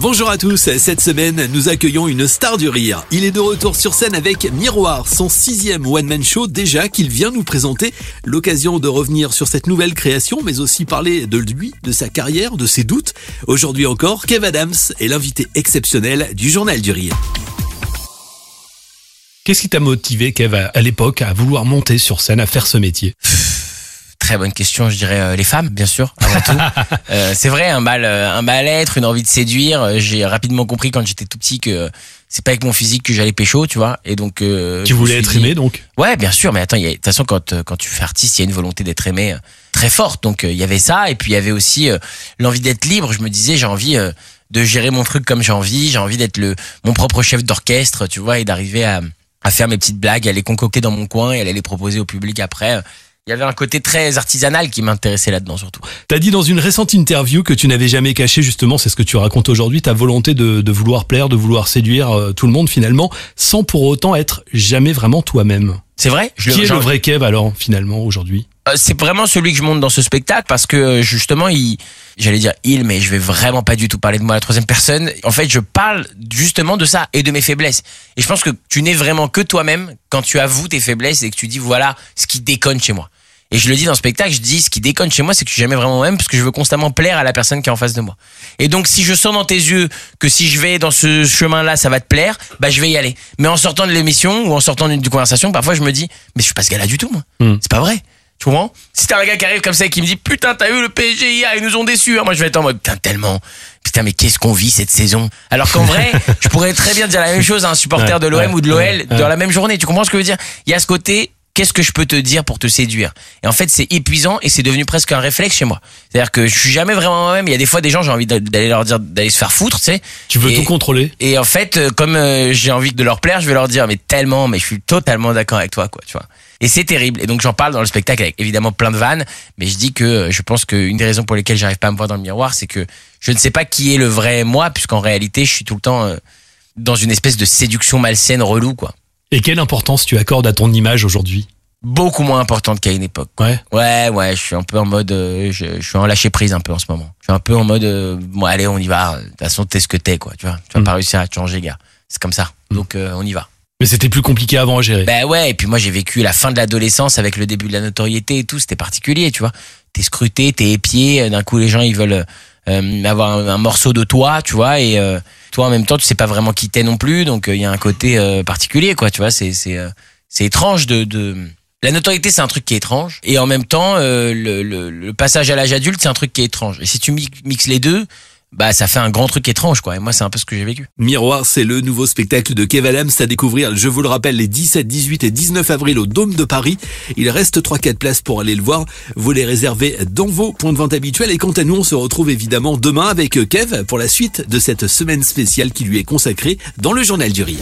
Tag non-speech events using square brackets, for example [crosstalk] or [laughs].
Bonjour à tous, cette semaine nous accueillons une star du rire. Il est de retour sur scène avec Miroir, son sixième one-man show déjà qu'il vient nous présenter. L'occasion de revenir sur cette nouvelle création mais aussi parler de lui, de sa carrière, de ses doutes. Aujourd'hui encore, Kev Adams est l'invité exceptionnel du Journal du Rire. Qu'est-ce qui t'a motivé, Kev, à, à l'époque, à vouloir monter sur scène, à faire ce métier? [laughs] Très bonne question, je dirais euh, les femmes, bien sûr, avant tout. [laughs] Euh, c'est vrai, un mal, euh, un mal-être, une envie de séduire. J'ai rapidement compris quand j'étais tout petit que c'est pas avec mon physique que j'allais pécho, tu vois. Et donc, euh, Tu voulais être dit- aimé, donc Ouais, bien sûr, mais attends, de toute façon, quand, quand tu fais artiste, il y a une volonté d'être aimé très forte. Donc, euh, il y avait ça, et puis il y avait aussi euh, l'envie d'être libre. Je me disais, j'ai envie de gérer mon truc comme j'ai envie, j'ai envie d'être le mon propre chef d'orchestre, tu vois, et d'arriver à, à faire mes petites blagues, à les concocter dans mon coin et à les proposer au public après. Il y avait un côté très artisanal qui m'intéressait là-dedans, surtout. T'as dit dans une récente interview que tu n'avais jamais caché, justement, c'est ce que tu racontes aujourd'hui, ta volonté de, de vouloir plaire, de vouloir séduire euh, tout le monde, finalement, sans pour autant être jamais vraiment toi-même. C'est vrai? Je Qui est j'en- le vrai Kev, alors, finalement, aujourd'hui? Euh, c'est vraiment celui que je monte dans ce spectacle parce que justement il j'allais dire il mais je vais vraiment pas du tout parler de moi à la troisième personne. En fait je parle justement de ça et de mes faiblesses. Et je pense que tu n'es vraiment que toi-même quand tu avoues tes faiblesses et que tu dis voilà ce qui déconne chez moi et je le dis dans le spectacle, je dis ce qui déconne chez moi, c'est que je suis jamais vraiment moi-même parce que je veux constamment plaire à la personne qui est en face de moi. Et donc si je sens dans tes yeux que si je vais dans ce chemin-là, ça va te plaire, bah je vais y aller. Mais en sortant de l'émission ou en sortant d'une conversation, parfois je me dis mais je suis pas ce gars-là du tout moi. Hmm. C'est pas vrai. Tu comprends? Si t'as un gars qui arrive comme ça et qui me dit putain t'as eu le PSG hier, ils nous ont déçus. hein. Moi je vais être en mode putain tellement. Putain mais qu'est-ce qu'on vit cette saison? Alors qu'en vrai, [laughs] je pourrais très bien dire la même chose à un supporter de l'OM ou de l'OL dans la même journée. Tu comprends ce que je veux dire? Il y a ce côté qu'est-ce que je peux te dire pour te séduire? Et en fait, c'est épuisant et c'est devenu presque un réflexe chez moi. C'est-à-dire que je suis jamais vraiment moi-même. Il y a des fois des gens, j'ai envie d'a- d'aller leur dire d'aller se faire foutre, tu sais. Tu veux Et- tout contrôler Et en fait, euh, comme euh, j'ai envie de leur plaire, je vais leur dire mais tellement, mais je suis totalement d'accord avec toi, quoi, tu vois. Et c'est terrible. Et donc j'en parle dans le spectacle avec évidemment plein de vannes, mais je dis que euh, je pense qu'une des raisons pour lesquelles j'arrive pas à me voir dans le miroir, c'est que je ne sais pas qui est le vrai moi, puisqu'en réalité, je suis tout le temps euh, dans une espèce de séduction malsaine, relou, quoi. Et quelle importance tu accordes à ton image aujourd'hui Beaucoup moins importante qu'à une époque. Ouais. Ouais, ouais, je suis un peu en mode, euh, je, je suis en lâcher prise un peu en ce moment. Je suis un peu en mode, euh, bon allez, on y va. De toute façon, t'es ce que t'es, quoi. Tu vois, tu vas Mm. pas réussir à te changer, gars. C'est comme ça. Mm. Donc euh, on y va. Mais c'était plus compliqué avant à gérer. Ben ouais, et puis moi j'ai vécu la fin de l'adolescence avec le début de la notoriété et tout, c'était particulier, tu vois. T'es scruté, t'es épié, d'un coup les gens ils veulent euh, avoir un, un morceau de toi, tu vois, et euh, toi en même temps tu sais pas vraiment qui t'es non plus, donc il y a un côté euh, particulier, quoi, tu vois, c'est c'est euh, c'est étrange de, de la notoriété c'est un truc qui est étrange, et en même temps euh, le, le, le passage à l'âge adulte c'est un truc qui est étrange, et si tu mi- mixes les deux, bah ça fait un grand truc étrange, quoi, et moi c'est un peu ce que j'ai vécu. Miroir, c'est le nouveau spectacle de Kev Adams à découvrir, je vous le rappelle, les 17, 18 et 19 avril au Dôme de Paris. Il reste 3-4 places pour aller le voir. Vous les réservez dans vos points de vente habituels. Et quant à nous, on se retrouve évidemment demain avec Kev pour la suite de cette semaine spéciale qui lui est consacrée dans le Journal du Rire.